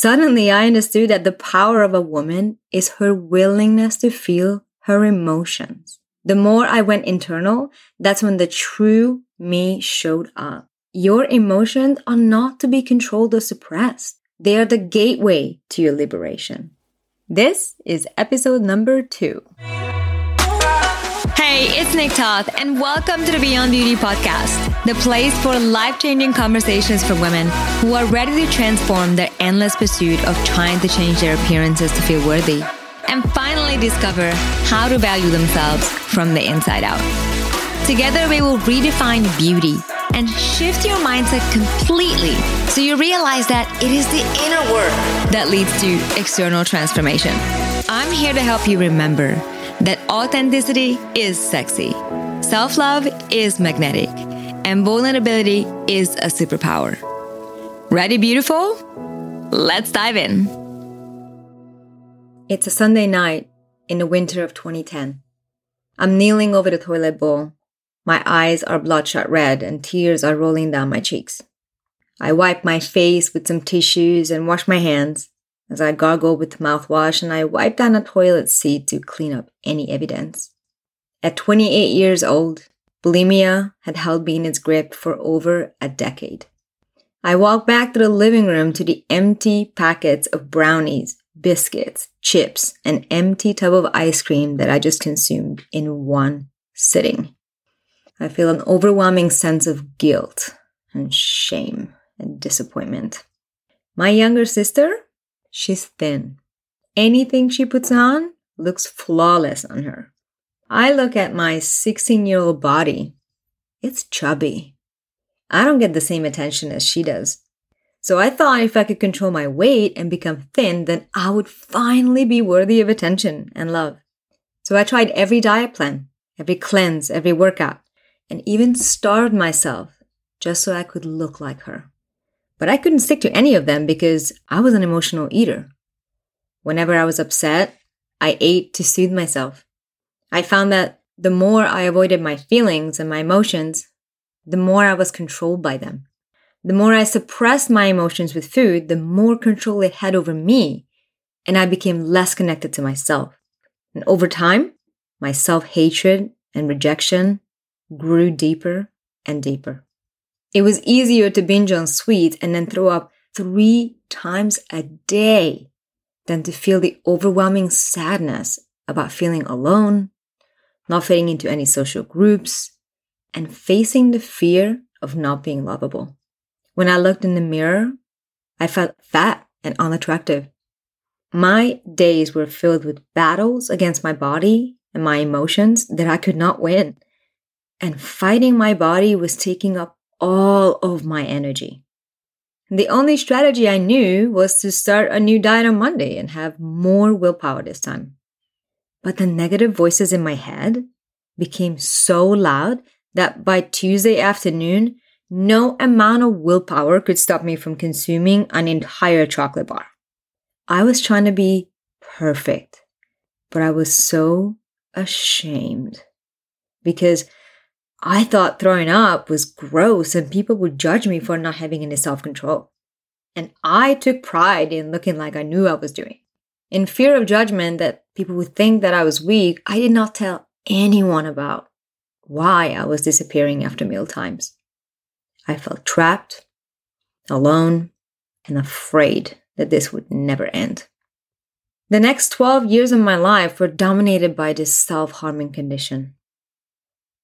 Suddenly, I understood that the power of a woman is her willingness to feel her emotions. The more I went internal, that's when the true me showed up. Your emotions are not to be controlled or suppressed. They are the gateway to your liberation. This is episode number two. Hey, it's Nick Toth, and welcome to the Beyond Beauty podcast, the place for life changing conversations for women who are ready to transform their endless pursuit of trying to change their appearances to feel worthy and finally discover how to value themselves from the inside out. Together, we will redefine beauty and shift your mindset completely so you realize that it is the inner work that leads to external transformation. I'm here to help you remember that authenticity is sexy, self love is magnetic, and vulnerability is a superpower. Ready, beautiful? Let's dive in. It's a Sunday night in the winter of 2010. I'm kneeling over the toilet bowl. My eyes are bloodshot red and tears are rolling down my cheeks. I wipe my face with some tissues and wash my hands as I gargle with mouthwash and I wipe down a toilet seat to clean up any evidence. At 28 years old, bulimia had held me in its grip for over a decade. I walk back to the living room to the empty packets of brownies, biscuits, chips, and empty tub of ice cream that I just consumed in one sitting. I feel an overwhelming sense of guilt and shame and disappointment. My younger sister She's thin. Anything she puts on looks flawless on her. I look at my 16 year old body. It's chubby. I don't get the same attention as she does. So I thought if I could control my weight and become thin, then I would finally be worthy of attention and love. So I tried every diet plan, every cleanse, every workout, and even starved myself just so I could look like her. But I couldn't stick to any of them because I was an emotional eater. Whenever I was upset, I ate to soothe myself. I found that the more I avoided my feelings and my emotions, the more I was controlled by them. The more I suppressed my emotions with food, the more control it had over me, and I became less connected to myself. And over time, my self hatred and rejection grew deeper and deeper. It was easier to binge on sweets and then throw up three times a day than to feel the overwhelming sadness about feeling alone, not fitting into any social groups, and facing the fear of not being lovable. When I looked in the mirror, I felt fat and unattractive. My days were filled with battles against my body and my emotions that I could not win. And fighting my body was taking up all of my energy. The only strategy I knew was to start a new diet on Monday and have more willpower this time. But the negative voices in my head became so loud that by Tuesday afternoon, no amount of willpower could stop me from consuming an entire chocolate bar. I was trying to be perfect, but I was so ashamed because I thought throwing up was gross and people would judge me for not having any self control. And I took pride in looking like I knew I was doing. In fear of judgment that people would think that I was weak, I did not tell anyone about why I was disappearing after meal times. I felt trapped, alone, and afraid that this would never end. The next 12 years of my life were dominated by this self harming condition.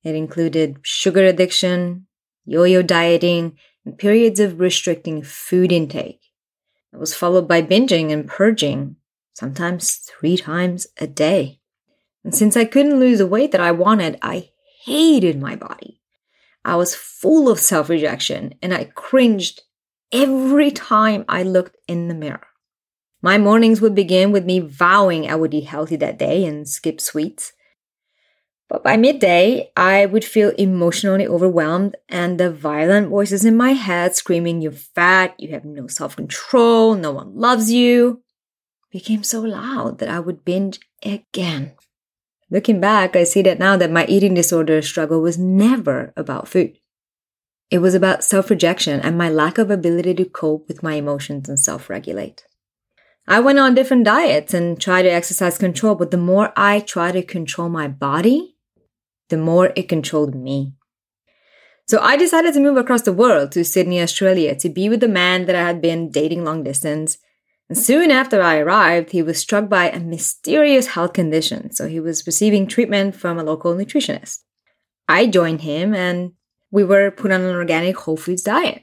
It included sugar addiction, yo yo dieting, and periods of restricting food intake. It was followed by binging and purging, sometimes three times a day. And since I couldn't lose the weight that I wanted, I hated my body. I was full of self rejection and I cringed every time I looked in the mirror. My mornings would begin with me vowing I would eat healthy that day and skip sweets. But by midday, I would feel emotionally overwhelmed, and the violent voices in my head screaming, You're fat, you have no self control, no one loves you, became so loud that I would binge again. Looking back, I see that now that my eating disorder struggle was never about food. It was about self rejection and my lack of ability to cope with my emotions and self regulate. I went on different diets and tried to exercise control, but the more I tried to control my body, the more it controlled me. So I decided to move across the world to Sydney, Australia to be with the man that I had been dating long distance. Soon after I arrived, he was struck by a mysterious health condition, so he was receiving treatment from a local nutritionist. I joined him and we were put on an organic whole foods diet.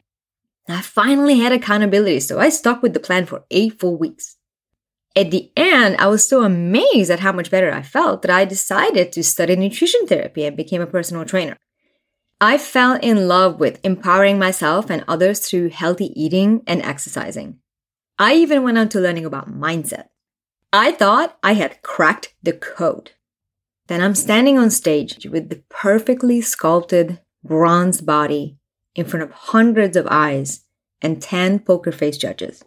I finally had accountability, so I stuck with the plan for eight full weeks. At the end, I was so amazed at how much better I felt that I decided to study nutrition therapy and became a personal trainer. I fell in love with empowering myself and others through healthy eating and exercising. I even went on to learning about mindset. I thought I had cracked the code. Then I'm standing on stage with the perfectly sculpted bronze body in front of hundreds of eyes and 10 poker face judges.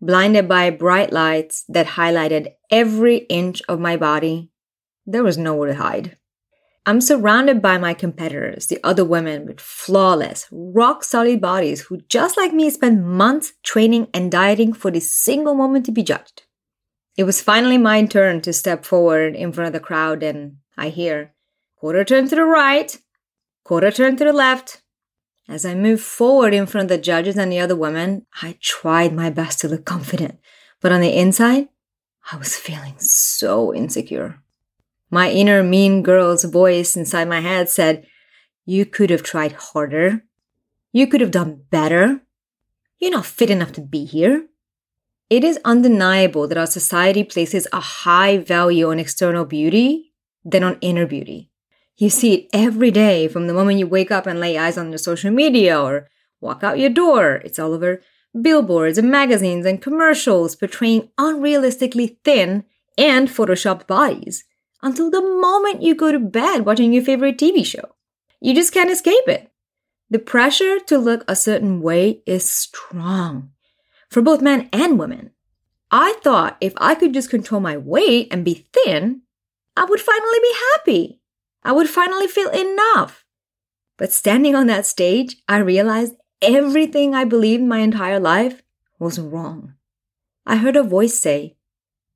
Blinded by bright lights that highlighted every inch of my body, there was nowhere to hide. I'm surrounded by my competitors, the other women with flawless, rock solid bodies who, just like me, spent months training and dieting for this single moment to be judged. It was finally my turn to step forward in front of the crowd, and I hear quarter turn to the right, quarter turn to the left, as I moved forward in front of the judges and the other women, I tried my best to look confident, but on the inside, I was feeling so insecure. My inner mean girl's voice inside my head said, You could have tried harder. You could have done better. You're not fit enough to be here. It is undeniable that our society places a high value on external beauty than on inner beauty. You see it every day from the moment you wake up and lay eyes on your social media or walk out your door. It's all over billboards and magazines and commercials portraying unrealistically thin and photoshopped bodies until the moment you go to bed watching your favorite TV show. You just can't escape it. The pressure to look a certain way is strong for both men and women. I thought if I could just control my weight and be thin, I would finally be happy. I would finally feel enough. But standing on that stage, I realized everything I believed my entire life was wrong. I heard a voice say,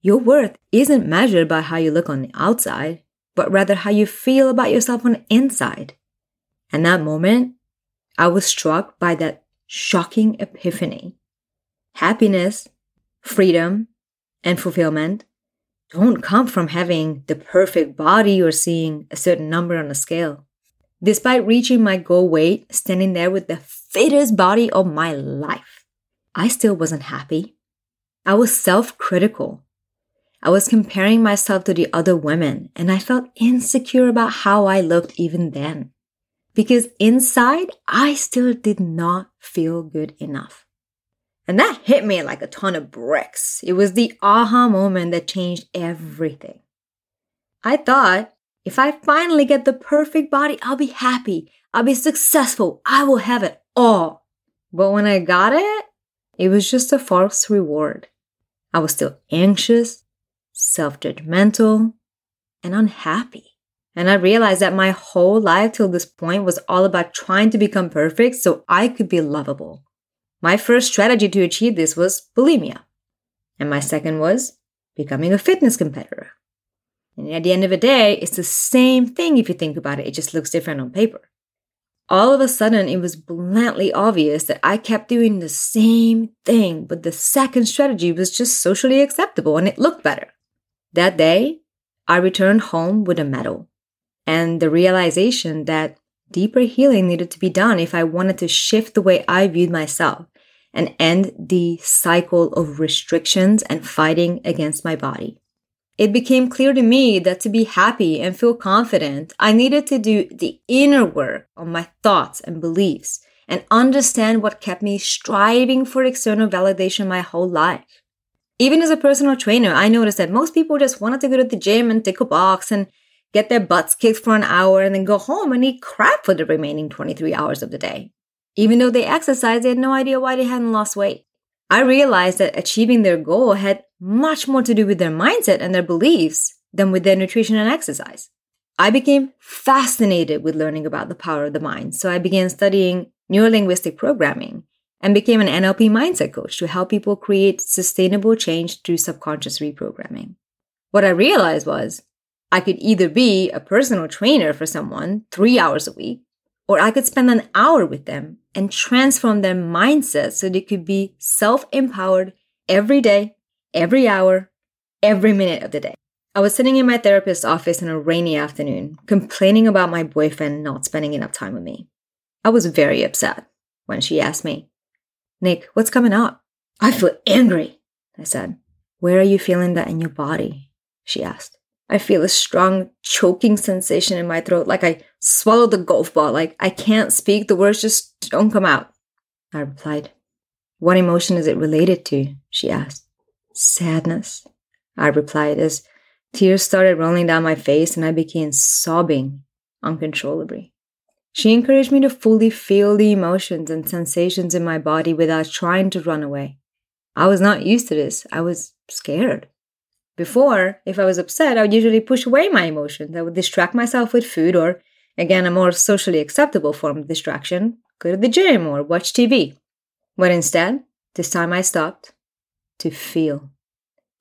Your worth isn't measured by how you look on the outside, but rather how you feel about yourself on the inside. And that moment, I was struck by that shocking epiphany. Happiness, freedom, and fulfillment don't come from having the perfect body or seeing a certain number on a scale. Despite reaching my goal weight, standing there with the fittest body of my life, I still wasn't happy. I was self critical. I was comparing myself to the other women, and I felt insecure about how I looked even then. Because inside, I still did not feel good enough. And that hit me like a ton of bricks. It was the aha moment that changed everything. I thought if I finally get the perfect body, I'll be happy. I'll be successful. I will have it all. But when I got it, it was just a false reward. I was still anxious, self judgmental, and unhappy. And I realized that my whole life till this point was all about trying to become perfect so I could be lovable. My first strategy to achieve this was bulimia. And my second was becoming a fitness competitor. And at the end of the day, it's the same thing if you think about it, it just looks different on paper. All of a sudden, it was bluntly obvious that I kept doing the same thing, but the second strategy was just socially acceptable and it looked better. That day, I returned home with a medal and the realization that deeper healing needed to be done if I wanted to shift the way I viewed myself and end the cycle of restrictions and fighting against my body. It became clear to me that to be happy and feel confident, I needed to do the inner work on my thoughts and beliefs and understand what kept me striving for external validation my whole life. Even as a personal trainer, I noticed that most people just wanted to go to the gym and tick a box and get their butts kicked for an hour and then go home and eat crap for the remaining 23 hours of the day. Even though they exercised, they had no idea why they hadn't lost weight. I realized that achieving their goal had much more to do with their mindset and their beliefs than with their nutrition and exercise. I became fascinated with learning about the power of the mind, so I began studying neurolinguistic programming and became an NLP mindset coach to help people create sustainable change through subconscious reprogramming. What I realized was I could either be a personal trainer for someone three hours a week, or I could spend an hour with them and transform their mindset so they could be self empowered every day, every hour, every minute of the day. I was sitting in my therapist's office on a rainy afternoon, complaining about my boyfriend not spending enough time with me. I was very upset when she asked me, Nick, what's coming up? I feel angry, I said. Where are you feeling that in your body? She asked. I feel a strong choking sensation in my throat, like I swallowed a golf ball, like I can't speak, the words just don't come out. I replied. What emotion is it related to? She asked. Sadness, I replied as tears started rolling down my face and I began sobbing uncontrollably. She encouraged me to fully feel the emotions and sensations in my body without trying to run away. I was not used to this. I was scared. Before, if I was upset, I would usually push away my emotions. I would distract myself with food or, again, a more socially acceptable form of distraction, go to the gym or watch TV. But instead, this time I stopped to feel.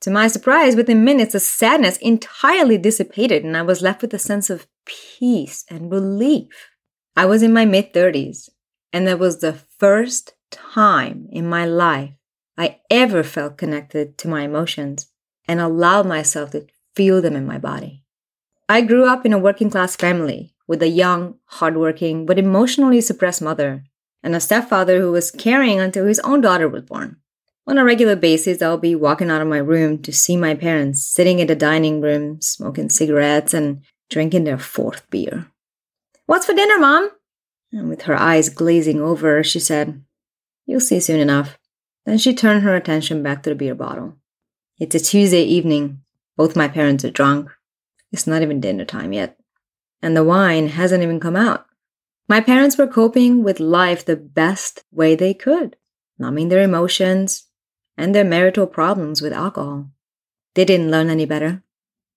To my surprise, within minutes, the sadness entirely dissipated and I was left with a sense of peace and relief. I was in my mid 30s, and that was the first time in my life I ever felt connected to my emotions and allowed myself to feel them in my body. I grew up in a working class family with a young, hardworking, but emotionally suppressed mother and a stepfather who was caring until his own daughter was born. On a regular basis, I'll be walking out of my room to see my parents sitting in the dining room, smoking cigarettes and drinking their fourth beer. What's for dinner, Mom? And with her eyes glazing over, she said, You'll see soon enough. Then she turned her attention back to the beer bottle. It's a Tuesday evening. Both my parents are drunk. It's not even dinner time yet. And the wine hasn't even come out. My parents were coping with life the best way they could, numbing their emotions and their marital problems with alcohol. They didn't learn any better.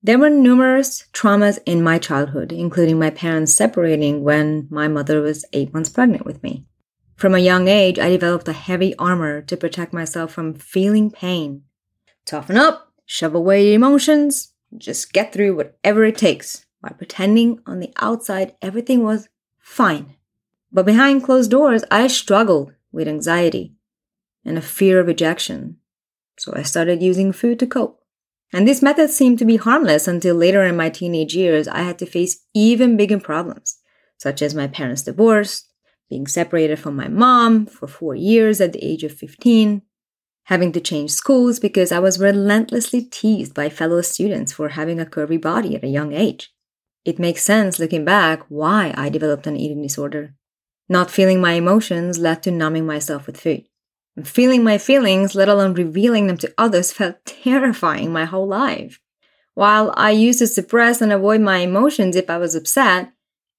There were numerous traumas in my childhood, including my parents separating when my mother was eight months pregnant with me. From a young age, I developed a heavy armor to protect myself from feeling pain Toughen up, shove away emotions, just get through whatever it takes while pretending on the outside everything was fine. But behind closed doors, I struggled with anxiety and a fear of rejection. So I started using food to cope. And this method seemed to be harmless until later in my teenage years, I had to face even bigger problems, such as my parents' divorce, being separated from my mom for four years at the age of 15, having to change schools because I was relentlessly teased by fellow students for having a curvy body at a young age. It makes sense looking back why I developed an eating disorder. Not feeling my emotions led to numbing myself with food. Feeling my feelings, let alone revealing them to others, felt terrifying my whole life. While I used to suppress and avoid my emotions if I was upset,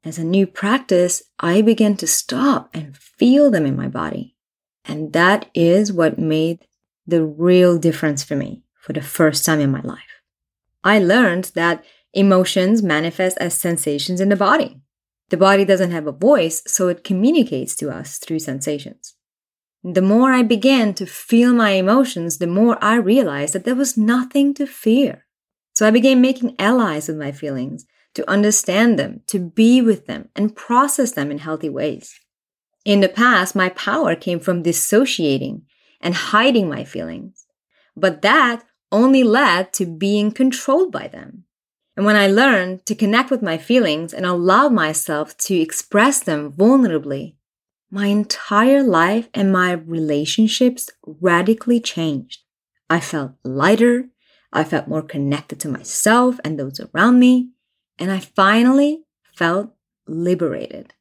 as a new practice, I began to stop and feel them in my body. And that is what made the real difference for me for the first time in my life. I learned that emotions manifest as sensations in the body. The body doesn't have a voice, so it communicates to us through sensations. The more I began to feel my emotions, the more I realized that there was nothing to fear. So I began making allies with my feelings, to understand them, to be with them, and process them in healthy ways. In the past, my power came from dissociating and hiding my feelings. But that only led to being controlled by them. And when I learned to connect with my feelings and allow myself to express them vulnerably, my entire life and my relationships radically changed. I felt lighter. I felt more connected to myself and those around me. And I finally felt liberated.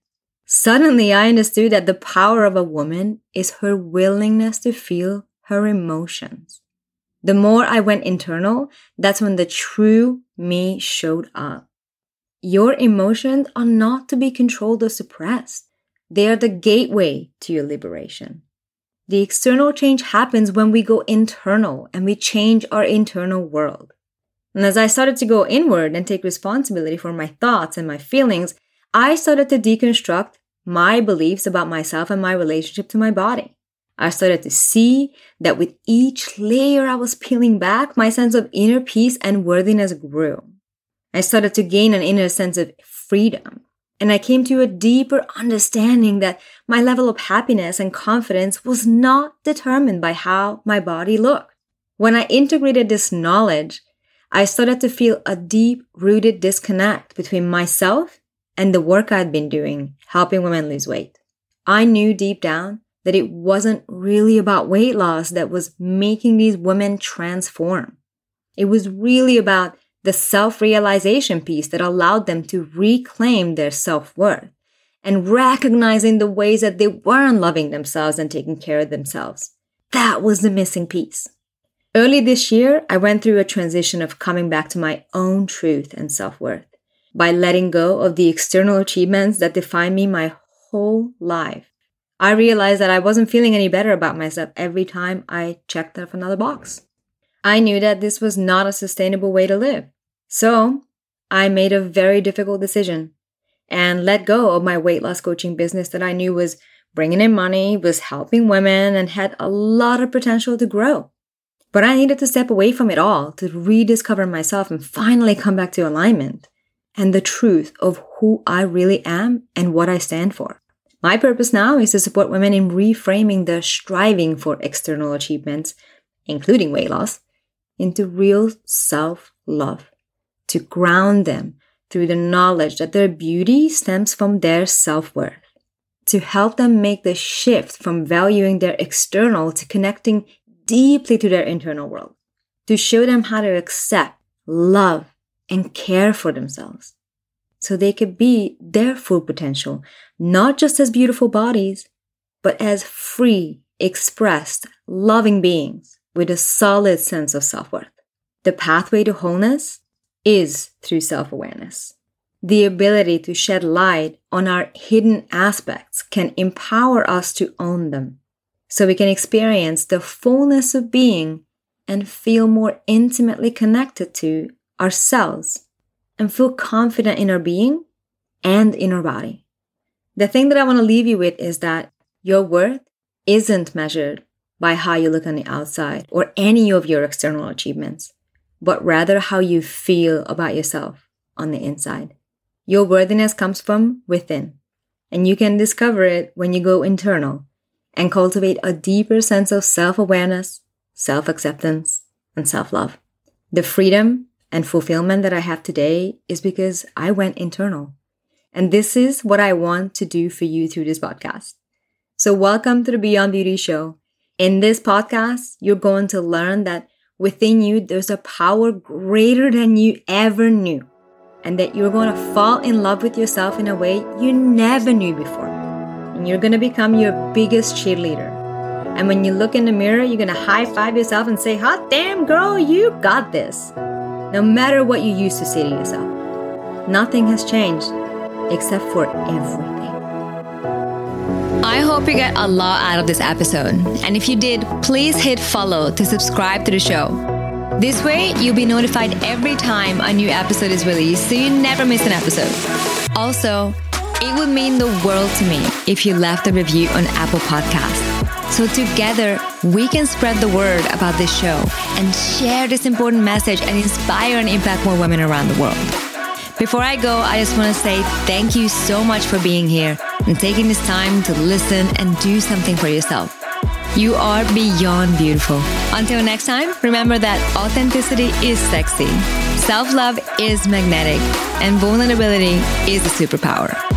Suddenly, I understood that the power of a woman is her willingness to feel her emotions. The more I went internal, that's when the true me showed up. Your emotions are not to be controlled or suppressed. They are the gateway to your liberation. The external change happens when we go internal and we change our internal world. And as I started to go inward and take responsibility for my thoughts and my feelings, I started to deconstruct my beliefs about myself and my relationship to my body. I started to see that with each layer I was peeling back, my sense of inner peace and worthiness grew. I started to gain an inner sense of freedom. And I came to a deeper understanding that my level of happiness and confidence was not determined by how my body looked. When I integrated this knowledge, I started to feel a deep rooted disconnect between myself and the work I'd been doing, helping women lose weight. I knew deep down that it wasn't really about weight loss that was making these women transform. It was really about the self realization piece that allowed them to reclaim their self worth and recognizing the ways that they weren't loving themselves and taking care of themselves. That was the missing piece. Early this year, I went through a transition of coming back to my own truth and self worth by letting go of the external achievements that define me my whole life. I realized that I wasn't feeling any better about myself every time I checked off another box. I knew that this was not a sustainable way to live. So I made a very difficult decision and let go of my weight loss coaching business that I knew was bringing in money, was helping women, and had a lot of potential to grow. But I needed to step away from it all to rediscover myself and finally come back to alignment and the truth of who I really am and what I stand for. My purpose now is to support women in reframing their striving for external achievements, including weight loss, into real self love, to ground them through the knowledge that their beauty stems from their self worth, to help them make the shift from valuing their external to connecting deeply to their internal world, to show them how to accept, love, and care for themselves so they could be their full potential, not just as beautiful bodies, but as free, expressed, loving beings with a solid sense of self worth. The pathway to wholeness is through self awareness. The ability to shed light on our hidden aspects can empower us to own them so we can experience the fullness of being and feel more intimately connected to ourselves and feel confident in our being and in our body. The thing that I want to leave you with is that your worth isn't measured by how you look on the outside or any of your external achievements, but rather how you feel about yourself on the inside. Your worthiness comes from within, and you can discover it when you go internal and cultivate a deeper sense of self awareness, self acceptance, and self love. The freedom and fulfillment that I have today is because I went internal. And this is what I want to do for you through this podcast. So welcome to the Beyond Beauty Show. In this podcast, you're going to learn that within you, there's a power greater than you ever knew. And that you're going to fall in love with yourself in a way you never knew before. And you're going to become your biggest cheerleader. And when you look in the mirror, you're going to high five yourself and say, hot damn girl, you got this no matter what you used to say to yourself. Nothing has changed except for everything. I hope you get a lot out of this episode. And if you did, please hit follow to subscribe to the show. This way, you'll be notified every time a new episode is released so you never miss an episode. Also, it would mean the world to me if you left a review on Apple Podcasts. So together, we can spread the word about this show and share this important message and inspire and impact more women around the world. Before I go, I just want to say thank you so much for being here and taking this time to listen and do something for yourself. You are beyond beautiful. Until next time, remember that authenticity is sexy, self love is magnetic, and vulnerability is a superpower.